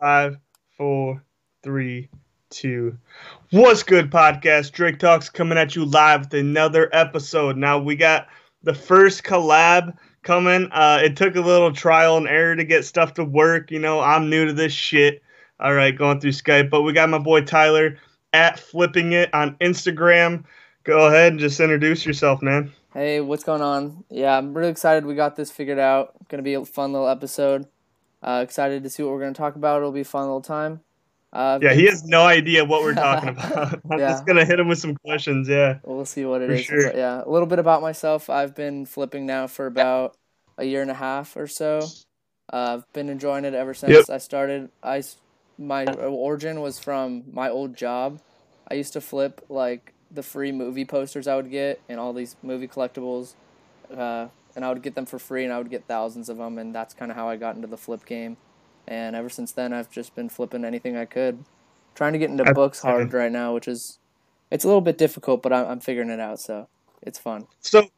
Five, four, three, two. What's good, podcast? Drake Talks coming at you live with another episode. Now we got the first collab coming. Uh, it took a little trial and error to get stuff to work. You know, I'm new to this shit. All right, going through Skype, but we got my boy Tyler at flipping it on Instagram. Go ahead and just introduce yourself, man. Hey, what's going on? Yeah, I'm really excited we got this figured out. Gonna be a fun little episode. Uh, excited to see what we're gonna talk about. It'll be a fun little time. Uh, Yeah, he has no idea what we're talking about. I'm Yeah. just gonna hit him with some questions. Yeah. We'll see what it For is. sure. But yeah, a little bit about myself. I've been flipping now for about a year and a half or so. Uh, I've been enjoying it ever since Yep. I started. I my origin was from my old job. I used to flip like the free movie posters I would get and all these movie collectibles, uh, and I would get them for free, and I would get thousands of them, and that's kind of how I got into the flip game. And ever since then, I've just been flipping anything I could. Trying to get into That's books hard right now, which is it's a little bit difficult, but I'm, I'm figuring it out, so it's fun. So,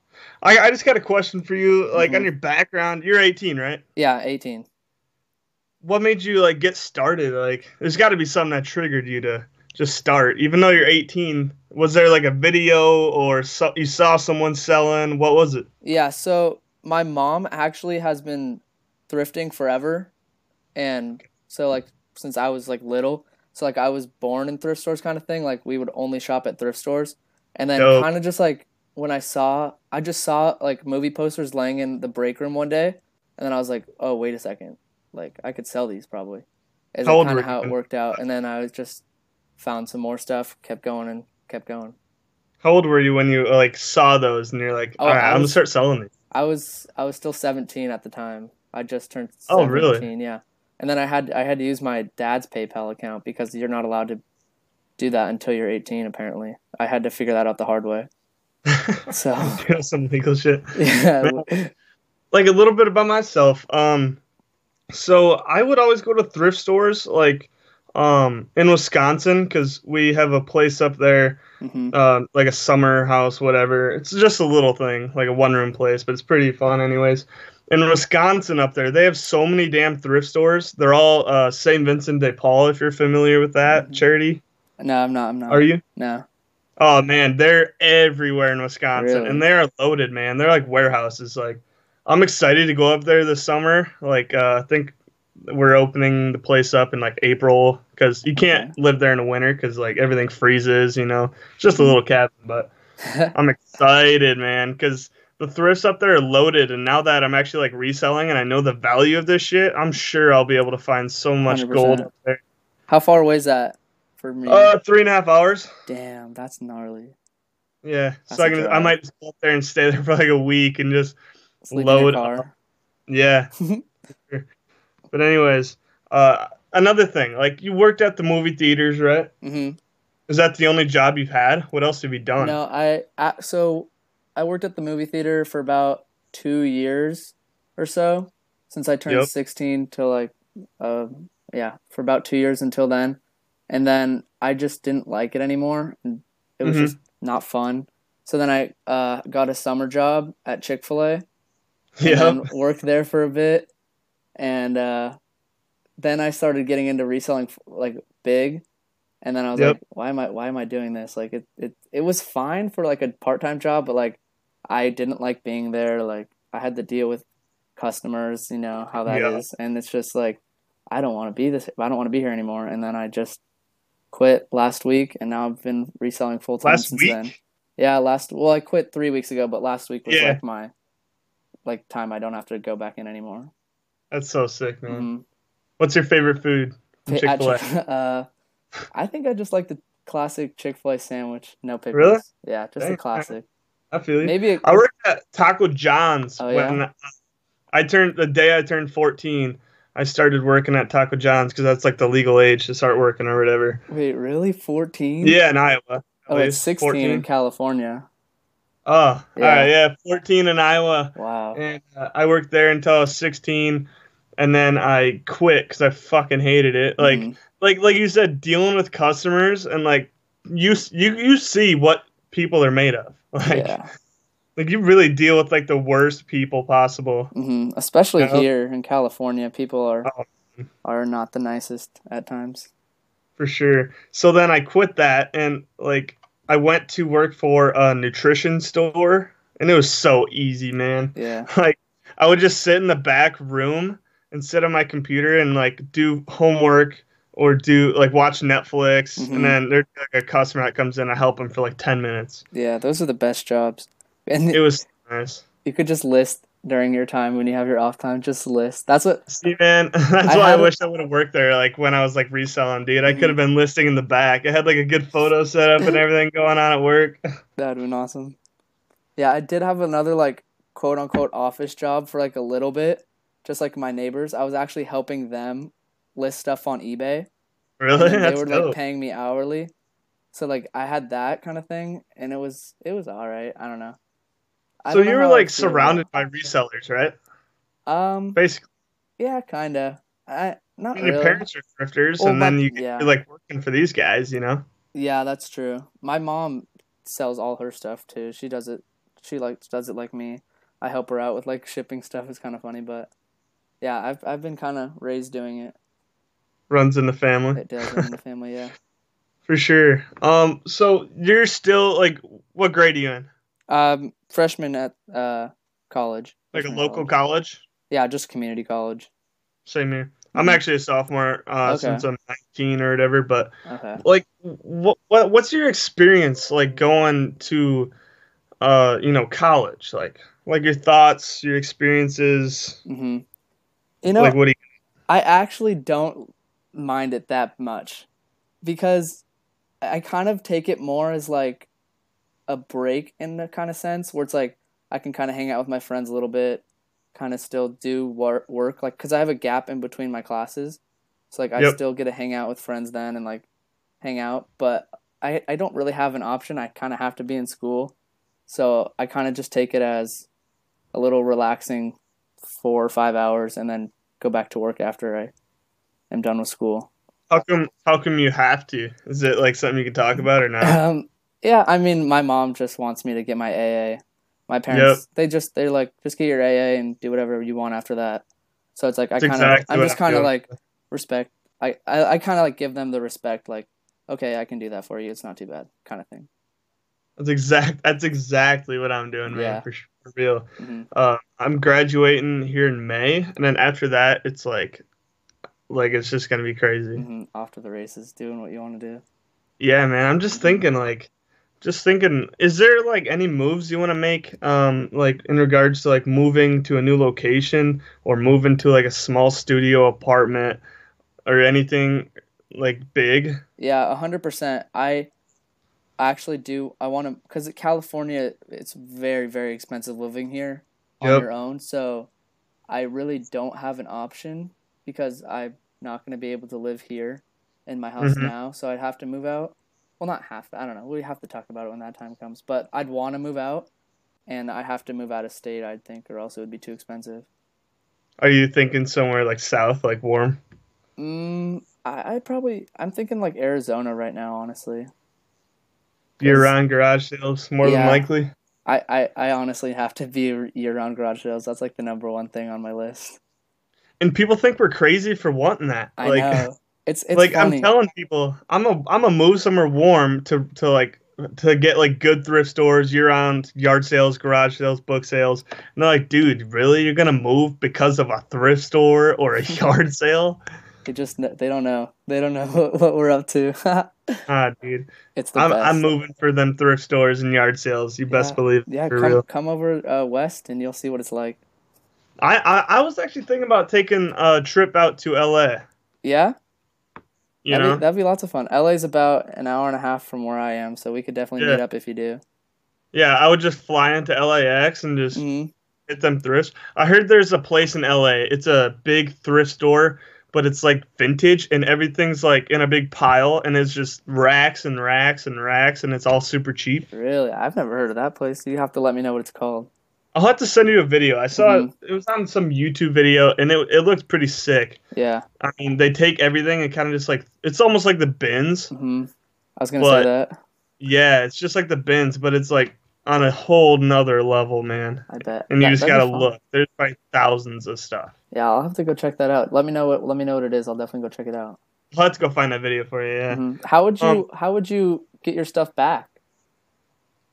I, I just got a question for you. Like on Mhm. your background, you're 18, right? Yeah, 18. What made you like get started? Like, there's got to be something that triggered you to just start, even though you're 18. Was there like a video or so, you saw someone selling? What was it? Yeah, so my mom actually has been thrifting forever, and so like since I was like little, so like I was born in thrift stores kind of thing. Like we would only shop at thrift stores, and then Dope. kind of just like when I saw, I just saw like movie posters laying in the break room one day, and then I was like, oh wait a second, like I could sell these probably. Is kind of how it worked out, and then I was just found some more stuff, kept going and kept going. How old were you when you like saw those and you're like, Oh, all right, I I'm gonna start selling these? I was I was still 17 at the time. I just turned Oh, 17, really? yeah. And then I had I had to use my dad's PayPal account because you're not allowed to do that until you're 18 apparently. I had to figure that out the hard way. So, you know, some legal shit. yeah. like a little bit about myself. Um, so I would always go to thrift stores, like um in Wisconsin, because we have a place up there, hmm uh, like a summer house, whatever. It's just a little thing, like a one room place, but it's pretty fun, anyways. In Wisconsin, up there, they have so many damn thrift stores. They're all uh, St. Vincent de Paul, if you're familiar with that Mhm. charity. No, I'm not. I'm not. Are you? No. Oh man, they're everywhere in Wisconsin, Really? and they are loaded, man. They're like warehouses. Like, I'm excited to go up there this summer. Like, uh, I think we're opening the place up in like April because you can't live there in the winter because like everything freezes. You know, it's just a little cabin, but I'm excited, man, because the thrifts up there are loaded, and now that I'm actually like reselling and I know the value of this shit, I'm sure I'll be able to find so much 100%. gold up there. How far away is that for me? Uh, three and a half hours. Damn, that's gnarly. Yeah, That's so I can I might just go up there and stay there for like a week and just Sleep Load car. yeah. but anyways, uh, another thing, like you worked at the movie theaters, right? hmm Is that the only job you've had? What else have you done? No, I, I so I worked at the movie theater for about two years or so since I turned Yep. 16 to like uh yeah for about two years until then, and then I just didn't like it anymore. It was Mhm. just not fun. So then I uh, got a summer job at Chick Fil A yeah. worked there for a bit, and uh, then I started getting into reselling like big, and then I was Yep. like, why am I why am I doing this? Like it it it was fine for like a part time job, but like I didn't like being there. Like I had to deal with customers, you know how that is, Yeah. and it's just like I don't want to be this. I don't want to be here anymore. And then I just quit last week, and now I've been reselling full time since week. then. Yeah, last well, I quit three weeks ago, but last week was Yeah. like my like time I don't have to go back in anymore. That's so sick, man. Mhm. What's your favorite food from Chick Fil A? Uh, I think I just like the classic Chick Fil A sandwich, no pickles. Really? Yeah, just Dang, a classic. I feel you. Maybe a, I worked at Taco John's Oh, when yeah? I turned the day I turned 14. I started working at Taco John's because that's like the legal age to start working or whatever. wait, really fourteen? Yeah, in Iowa. Oh, it's sixteen 14. in California. Oh, Yeah. all right, yeah, 14 in Iowa. Wow. And uh, I worked there until I was 16, and then I quit because I fucking hated it. Like, Mhm. like, like you said, dealing with customers and like you, you, you see what people are made of. Like, yeah. like you really deal with like the worst people possible. hmm Especially You know? here in California, people are Oh, are not the nicest at times. For sure. So then I quit that and like I went to work for a nutrition store and it was so easy, man. Yeah. Like I would just sit in the back room and sit on my computer and like do homework or do like watch Netflix Mhm. and then there's like a customer that comes in, I help them for like 10 minutes. Yeah, those are the best jobs. And It was nice. you could just list during your time when you have your off time, just list. That's what See, man, that's I why I wish I would have worked there. Like when I was like reselling, dude, I Mhm. could have been listing in the back. I had like a good photo set up and everything going on at work. that would have been awesome. Yeah, I did have another like quote unquote office job for like a little bit, just like my neighbors. I was actually helping them list stuff on eBay. really? they were dope. like paying me hourly. So like I had that kind of thing and it was it was all right. I don't know. I so don't know you were like surrounded by resellers, right? Um Basically, yeah, kind of. I not and your really. parents are thrifters, Well, and my- then you, yeah. you're like working for these guys, you know? Yeah, that's true. My mom sells all her stuff too. She does it. She like does it like me. I help her out with like shipping stuff. It's kind of funny, but yeah, I've I've been kind of raised doing it. Runs in the family It does in the family. Yeah. for sure. Um, so you're still like, what grade are you in? Um, freshman at uh college. Like a local college. college? Yeah, just community college. Same here. I'm Mhm. actually a sophomore uh, Okay. since I'm 19 or whatever, but Okay. like what, what what's your experience like going to uh you know college like like your thoughts your experiences hmm You know, like what do you I actually don't mind it that much because I kind of take it more as like a break in a kind of sense where it's like I can kind of hang out with my friends a little bit, kind of still do work, work like because I have a gap in between my classes. So like I Yep. still get to hang out with friends then and like hang out, but I I don't really have an option. I kind of have to be in school. So I kind of just take it as a little relaxing 4 or 5 hours and then go back to work after I am done with school. how come how come you have to is it like something you can talk about or not Um, yeah, I mean, my mom just wants me to get my AA. My parents, they just they're like, just get your AA and do whatever you want after that. So it's like I kind of, exactly I'm just kind of like respect. I I, I kind of like give them the respect, like, okay, I can do that for you. It's not too bad, kind of thing. That's exact that's exactly what i'm doing man Yeah. for, sure, for real hmm uh i'm graduating here in may and then after that it's like like it's just gonna be crazy hmm Off to the races, doing what you want to do. Yeah, man. I'm just thinking like just thinking is there like any moves you want to make um like in regards to like moving to a new location or moving to like a small studio apartment or anything like big? Yeah, a hundred percent. I actually do. I want to because California, it's very very expensive living here on Yep. your own. So I really don't have an option because I'm not going to be able to live here in my house Mhm. now. So I'd have to move out. Well, not half. I don't know. We have to talk about it when that time comes. But I'd want to move out, and I have to move out of state. I'd think, or else it would be too expensive. Are you thinking somewhere like south, like warm? Mm, I, I probably. I'm thinking like Arizona right now, honestly. Year round garage sales, more than likely. I, I, I honestly have to be year round garage sales. That's like the number one thing on my list. And people think we're crazy for wanting that. I like know. It's it's like funny. I'm telling people, I'm a I'm a move somewhere warm to to like to get like good thrift stores year round yard sales, garage sales, book sales. And they're like, dude, really? You're gonna move because of a thrift store or a yard sale? They just they don't know. They don't know what, what we're up to. Ah, dude, it's the I'm best. I'm moving for them thrift stores and yard sales. You best believe. Yeah, come real. come over uh, west and you'll see what it's like. I, I I was actually thinking about taking a trip out to LA. Yeah, You that'd, know, be, that'd be lots of fun. LA's about an hour and a half from where I am, so we could definitely Yeah. meet up if you do. yeah, I would just fly into LAX and just hmm hit them thrifts. I heard there's a place in LA. It's a big thrift store, but it's like vintage and everything's like in a big pile and it's just racks and racks and racks and it's all super cheap. Really, I've never heard of that place. You have to let me know what it's called. I'll have to send you a video. I saw Mhm. it, it was on some YouTube video and it, it looked pretty sick. Yeah. I mean, they take everything and kind of just like it's almost like the bins. hmm I was gonna say that. Yeah, it's just like the bins, but it's like on a whole nother level, man. I bet. And you just gotta look. There's like thousands of stuff. Yeah, I'll have to go check that out. Let me know what let me know what it is. I'll definitely go check it out. Let's go find that video for you. Yeah. Mhm. How would you Um, how would you get your stuff back?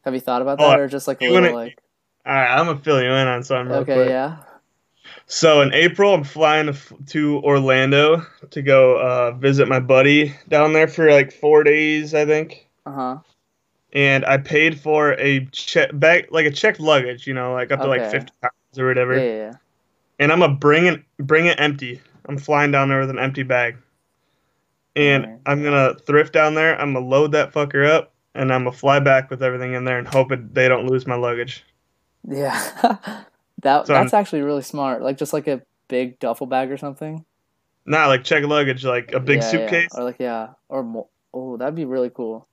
Have you thought about Oh, that or just like a little wanna- like All right, I'm gonna fill you in on something real okay, quick. yeah. So in April, I'm flying to, to Orlando to go uh, visit my buddy down there for like four days, I think. Uh-huh. And I paid for a check bag, like a checked luggage, you know, like up to like 50 pounds or whatever. Yeah, yeah, yeah. And I'm gonna bring it, bring it empty. I'm flying down there with an empty bag. And Alright. I'm gonna thrift down there. I'm gonna load that fucker up, and I'm gonna fly back with everything in there and hope it, they don't lose my luggage. Yeah. that So that's actually really smart. Like just like a big duffel bag or something. Not like check luggage, like a big Yeah, yeah. suitcase. Or like yeah, or more. Oh, that'd be really cool.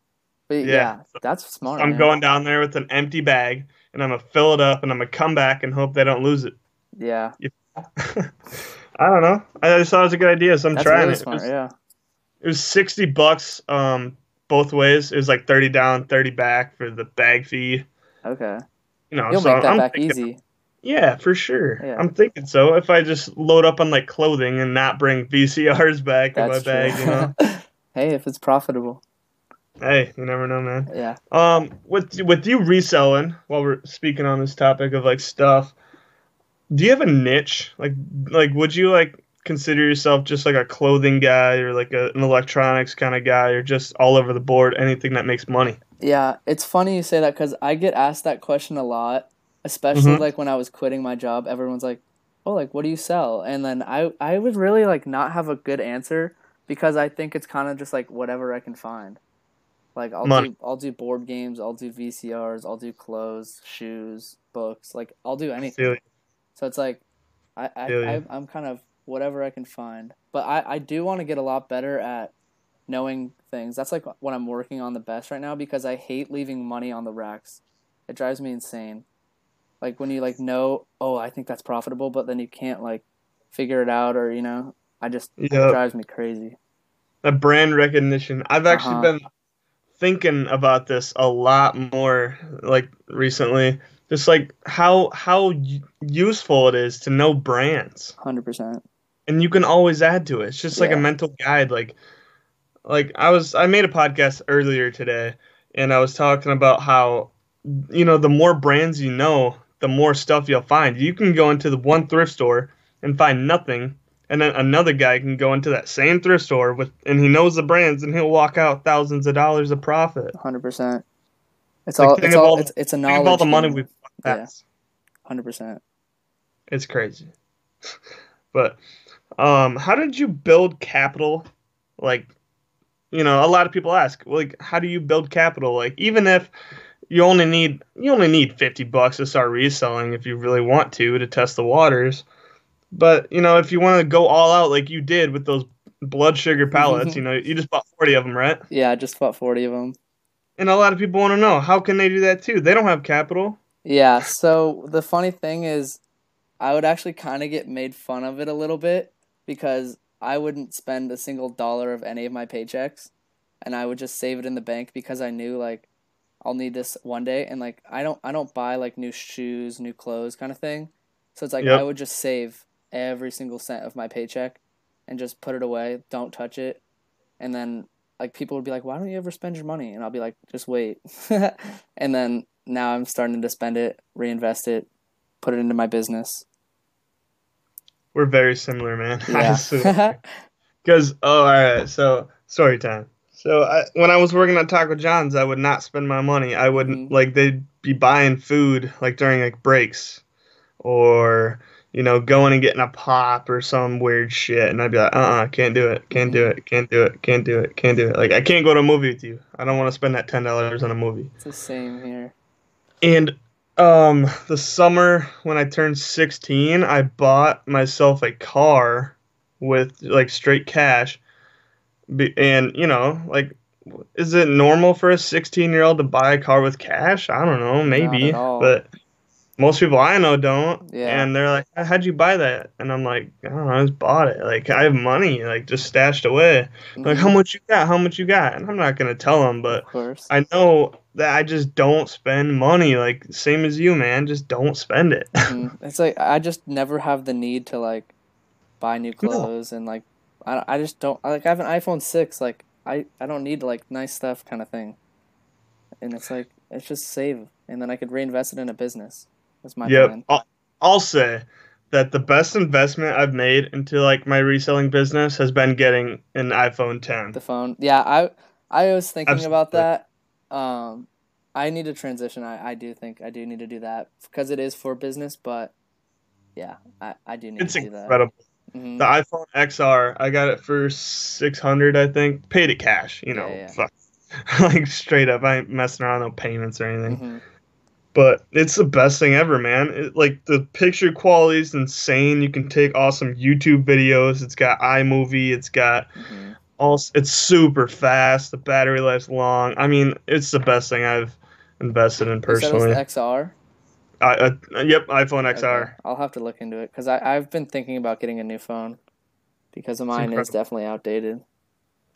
But yeah, Yeah. that's smart. I'm man. going down there with an empty bag, and I'm gonna fill it up, and I'm gonna come back and hope they don't lose it. Yeah, I don't know. I just thought it was a good idea, so I'm that's trying really it. smart. It was, Yeah. it was sixty bucks, um, both ways. It was like thirty down, thirty back for the bag fee. Okay. You know, You'll so make that I'm back thinking- easy. Yeah, for sure. Yeah. I'm thinking so. If I just load up on like clothing and not bring VCRs back in my That's bag, you know. hey, if it's profitable. Hey, you never know, man. Yeah. Um, with with you reselling, while we're speaking on this topic of like stuff, do you have a niche? Like, like would you like consider yourself just like a clothing guy or like a, an electronics kind of guy or just all over the board, anything that makes money? Yeah, it's funny you say that because I get asked that question a lot, especially Mhm. like when I was quitting my job. Everyone's like, "Oh, like what do you sell?" And then I I would really like not have a good answer because I think it's kind of just like whatever I can find. Like I'll Money. do I'll do board games, I'll do VCRs, I'll do clothes, shoes, books. Like I'll do anything. So it's like, I, I, I I'm kind of whatever I can find. But I, I do want to get a lot better at knowing things. That's like what I'm working on the best right now because I hate leaving money on the racks. It drives me insane. Like when you like know, oh, I think that's profitable, but then you can't like figure it out or you know, I just it Yep. drives me crazy. That brand recognition. I've actually Uh-huh. been thinking about this a lot more like recently. Just like how how useful it is to know brands. Hundred percent. and you can always add to it. It's just like Yeah. a mental guide. Like, like I was, I made a podcast earlier today, and I was talking about how, you know, the more brands you know, the more stuff you'll find. You can go into the one thrift store and find nothing, and then another guy can go into that same thrift store with, and he knows the brands, and he'll walk out thousands of dollars of profit. Hundred percent. It's Like, all it's all all- it's, it's a Think knowledge. of all the money we've Yeah. passed. Hundred percent. It's crazy. but um how did you build capital? Like you know, a lot of people ask, like how do you build capital? Like even if you only need you only need 50 bucks to start reselling if you really want to to test the waters. But, you know, if you want to go all out like you did with those blood sugar mhm. pallets, you know, you just bought 40 of them, right? Yeah, I just bought forty of them. And a lot of people want to know, how can they do that too? They don't have capital. Yeah, so the funny thing is, I would actually kind of get made fun of it a little bit because I wouldn't spend a single dollar of any of my paychecks and I would just save it in the bank because I knew like I'll need this one day and like I don't I don't buy like new shoes, new clothes kind of thing. So it's like Yep. I would just save every single cent of my paycheck and just put it away, don't touch it. And then like people would be like, "Why don't you ever spend your money?" And I'll be like, "Just wait." and then now I'm starting to spend it, reinvest it, put it into my business. We're very similar, man. Yeah. Because oh, all right. So story time. So I, when I was working at Taco John's, I would not spend my money. I would Mhm. like they'd be buying food like during like breaks, or you know going and getting a pop or some weird shit, and I'd be like, uh, uh can't do it, can't do it, can't do it, can't do it, can't do it. Like I can't go to a movie with you. I don't want to spend that ten dollars on a movie. it's the same here. And um, the summer when I turned 16, I bought myself a car with like straight cash. And, you know, like, is it normal for a 16 year old to buy a car with cash? I don't know, maybe. But most people I know don't. Yeah. And they're like, "How'd you buy that?" And I'm like, "I don't know. I just bought it. Like I have money, like just stashed away. Like Mhm, how much you got? How much you got?" And I'm not gonna tell them, but of. I know that I just don't spend money. Like same as you, man. Just don't spend it. Mhm. It's like I just never have the need to like buy new clothes and like I, I just don't like I have an iPhone six like I I don't need like nice stuff kind of thing, and it's like it's just save and then I could reinvest it in a business. That's my plan. I'll, I'll say that the best investment I've made into like my reselling business has been getting an iPhone 10. The phone, yeah. I I was thinking about that. Um, I need to transition. I I do think I do need to do that because it is for business, but yeah, I I do need It's to do that. incredible. Mhm. The iPhone XR, I got it for 600, I think. Paid it cash, you know. Yeah, yeah. Fuck. like straight up. I ain't messing around no payments or anything. Mhm. But it's the best thing ever, man. It, like the picture quality is insane. You can take awesome YouTube videos. It's got iMovie. It's got Mhm. all. It's super fast. The battery life's long. I mean, it's the best thing I've invested in You said it personally. XR. I, uh, yep, iPhone XR. Okay. I'll have to look into it because I've been thinking about getting a new phone because mine is definitely outdated.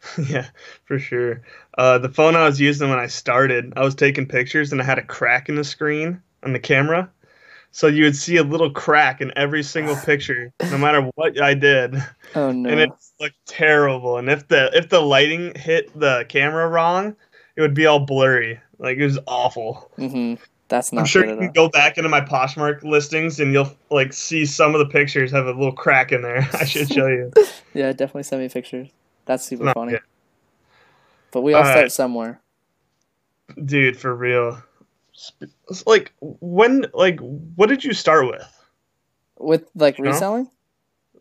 yeah, for sure. Uh, the phone I was using when I started, I was taking pictures and I had a crack in the screen on the camera. So you would see a little crack in every single picture, no matter what I did, Oh no! and it looked terrible. And if the if the lighting hit the camera wrong, it would be all blurry. Like it was awful. hmm That's not I'm sure you can go back into my Poshmark listings and you'll like see some of the pictures have a little crack in there. I should show you. Yeah, definitely send me pictures. That's super Not funny. yet. But we all start somewhere. dude for real like when like what did you start with With like You know? reselling?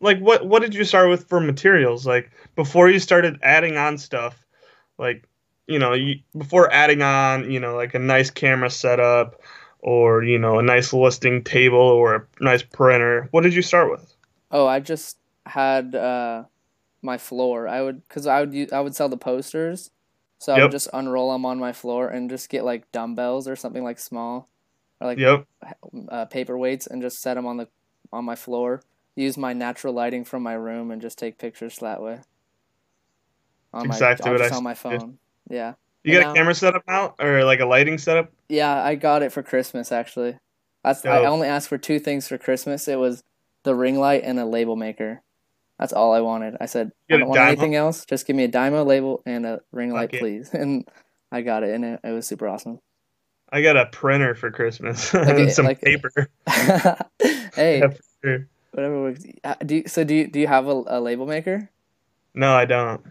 like what what did you start with for materials like before you started adding on stuff like you know you, before adding on you know like a nice camera setup or you know a nice listing table or a nice printer what did you start with Oh, I just had uh, my floor. I would because I would use, I would sell the posters, so I would just unroll them on my floor and just get like dumbbells or something like small, or like yep uh, paperweights and just set them on the on my floor. Use my natural lighting from my room and just take pictures that way. On my, Exactly on- what I just on my did. phone. Yeah, you got Now- a camera setup now or like a lighting setup yeah. I got it for Christmas actually. That's I only asked for two things for Christmas. It was the ring light and a label maker. That's all I wanted. I said I don't want anything else. Just give me a Dymo label and a ring light, it. please. And I got it, and it, it was super awesome. i got a printer for christmas Like and some like- paper hey, Yeah, sure. whatever works. Uh, Do you, so? Do you do you have a, a label maker? no i don't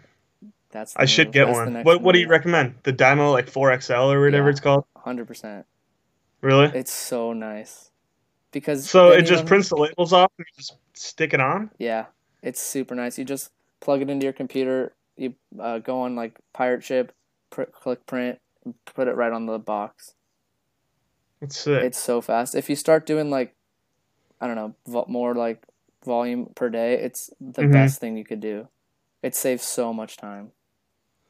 That's I should get one. What What do you recommend? The Dymo like 4XL or whatever Yeah. it's called. Hundred percent. Really? It's so nice because So it just prints the labels off and you just stick it on. Yeah, it's super nice. You just plug it into your computer. You uh, go on like Pirate Ship, pr- click print, and put it right on the box. That's sick. It's so fast. If you start doing like, I don't know, vo- more like volume per day, it's the Mhm. best thing you could do. It saves so much time.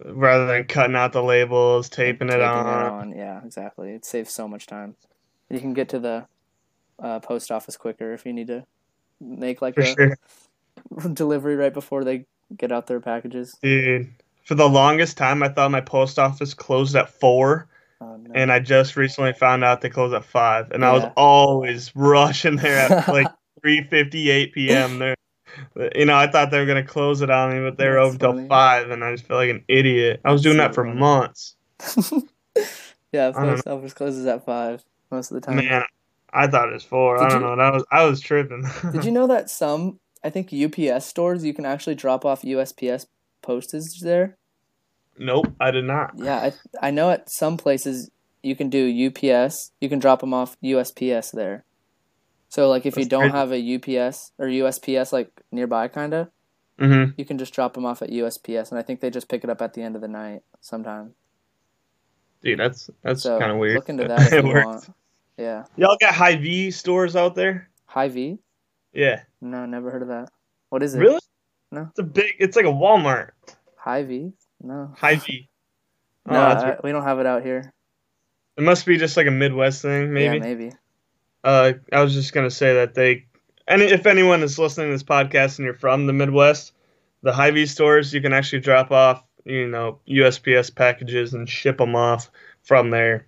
Rather than cutting out the labels, taping it Taping on. Yeah, exactly. It saves so much time. You can get to the uh, post office quicker if you need to make like For a sure, delivery right before they get out their packages. dude. For the longest time, I thought my post office closed at four, Oh, no. and I just recently found out they close at five, and I was always rushing there at like 3:58 p.m. There, you know, I thought they were gonna close it on me, but they were open till five, and I just felt like an idiot. I was That's doing so that for funny. months. yeah, post office closes at five most of the time. Man, I thought it was four. I don't you- know. That was I was tripping. Did you know that some, I think UPS stores, you can actually drop off USPS postage there? nope, I did not. Yeah, I, I know at some places you can do UPS, you can drop them off USPS there. So, like, if you don't have a UPS or USPS, like, nearby, kind of, Mm-hmm. you can just drop them off at USPS, and I think they just pick it up at the end of the night sometime. Dude, that's that's So, kind of weird. look into that if you want. Yeah. Y'all got Hy-Vee stores out there? Hy-Vee? Yeah. No, never heard of that. What is it? Really? No. It's a big. It's like a Walmart. Hy-Vee? No. High V. Oh, No, that's I- we don't have it out here. it must be just like a Midwest thing, maybe. Yeah, maybe. uh, I was just gonna say that they, and if anyone is listening to this podcast and you're from the Midwest, the Hy-Vee stores you can actually drop off, you know, USPS packages and ship them off from there.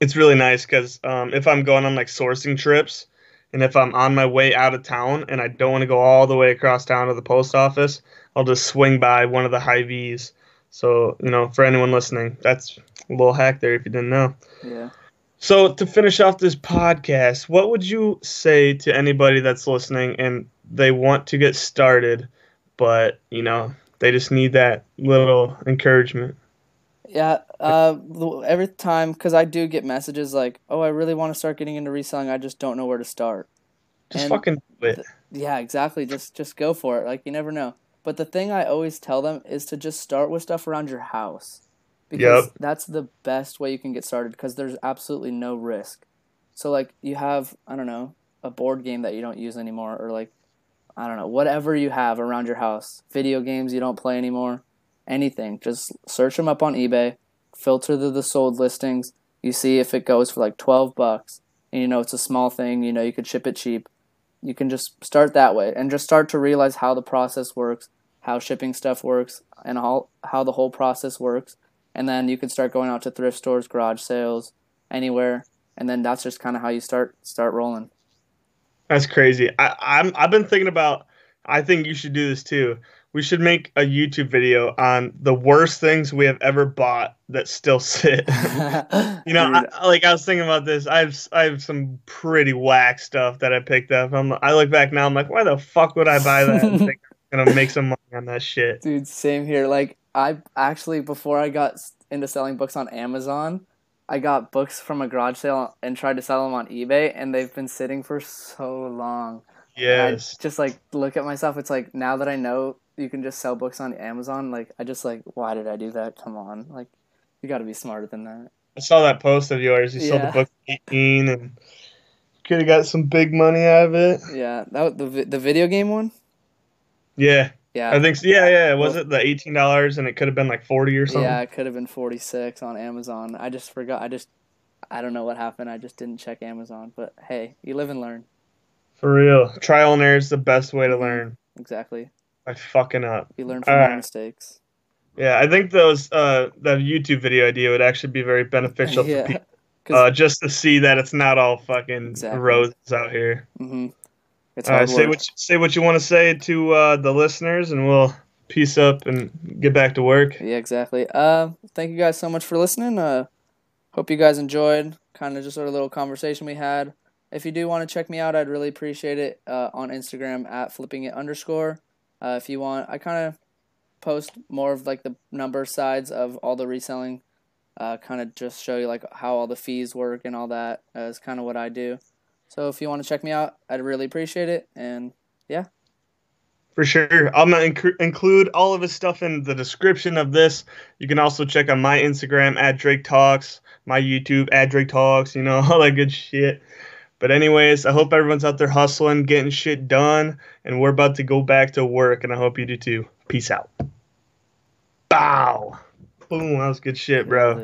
It's really nice because um, if I'm going on like sourcing trips, and if I'm on my way out of town and I don't want to go all the way across town to the post office, I'll just swing by one of the Hy-Vees. So you know, for anyone listening, that's a little hack there if you didn't know. Yeah. So to finish off this podcast, what would you say to anybody that's listening and they want to get started, but you know they just need that little encouragement? Yeah, uh, every time because I do get messages like, "Oh, I really want to start getting into reselling. I just don't know where to start." Just And- fucking do it. Yeah, exactly. Just just go for it. Like you never know. But the thing I always tell them is to just start with stuff around your house. Because Yep. that's the best way you can get started because there's absolutely no risk. So like you have, I don't know, a board game that you don't use anymore or like I don't know, whatever you have around your house, video games you don't play anymore, anything, just search them up on eBay, filter the, the sold listings, you see if it goes for like 12 bucks and you know it's a small thing, you know you could ship it cheap you can just start that way and just start to realize how the process works, how shipping stuff works, and how how the whole process works. And then you can start going out to thrift stores, garage sales, anywhere, and then that's just kind of how you start start rolling. That's crazy. I, I'm I've been thinking about. I think you should do this too. We should make a YouTube video on the worst things we have ever bought that still sit. you know, I, like I was thinking about this. I have I have some pretty whack stuff that I picked up. I'm I look back now. I'm like, why the fuck would I buy that? and think I'm gonna make some money on that shit. dude, same here. Like I actually before I got into selling books on Amazon, I got books from a garage sale and tried to sell them on eBay, and they've been sitting for so long. And I Yes. just like look at myself. It's like now that I know you can just sell books on Amazon, like I just like why did I do that? Come on, like you got to be smarter than that. I saw that post of yours. You sold the book 18 and could have got some big money out of it. Yeah, that the the video game one. Yeah, Yeah, I think so. Yeah, yeah. Was Well- it the eighteen dollars and it could have been like forty or something? yeah, it could have been forty six on Amazon. I just forgot. I just I don't know what happened. I just didn't check Amazon. But hey, you live and learn. For real. Trial and error is the best way to learn Exactly. By fucking up. You learn from All your right. mistakes. Yeah, I think those uh that YouTube video idea would actually be very beneficial for yeah. people. Uh, just to see that it's not all fucking Exactly. roses out here. Mm-hmm. It's All right, say what you, say what you want to say to uh, the listeners, and we'll peace up and get back to work. Yeah, exactly. Uh, thank you guys so much for listening. Uh, hope you guys enjoyed kind of just our little conversation we had. If you do want to check me out, I'd really appreciate it uh, on Instagram at flipping it underscore. Uh, if you want, I kind of post more of like the number sides of all the reselling. Uh, kind of just show you like how all the fees work and all that uh, is kind of what I do. So if you want to check me out, I'd really appreciate it. And yeah. For sure. I'm going to inc- include all of his stuff in the description of this. You can also check on my Instagram at Drake Talks, my YouTube at Drake Talks, you know, all that good shit. But, anyways, I hope everyone's out there hustling, getting shit done, and we're about to go back to work, and I hope you do too. Peace out. Bow. Boom. That was good shit, bro.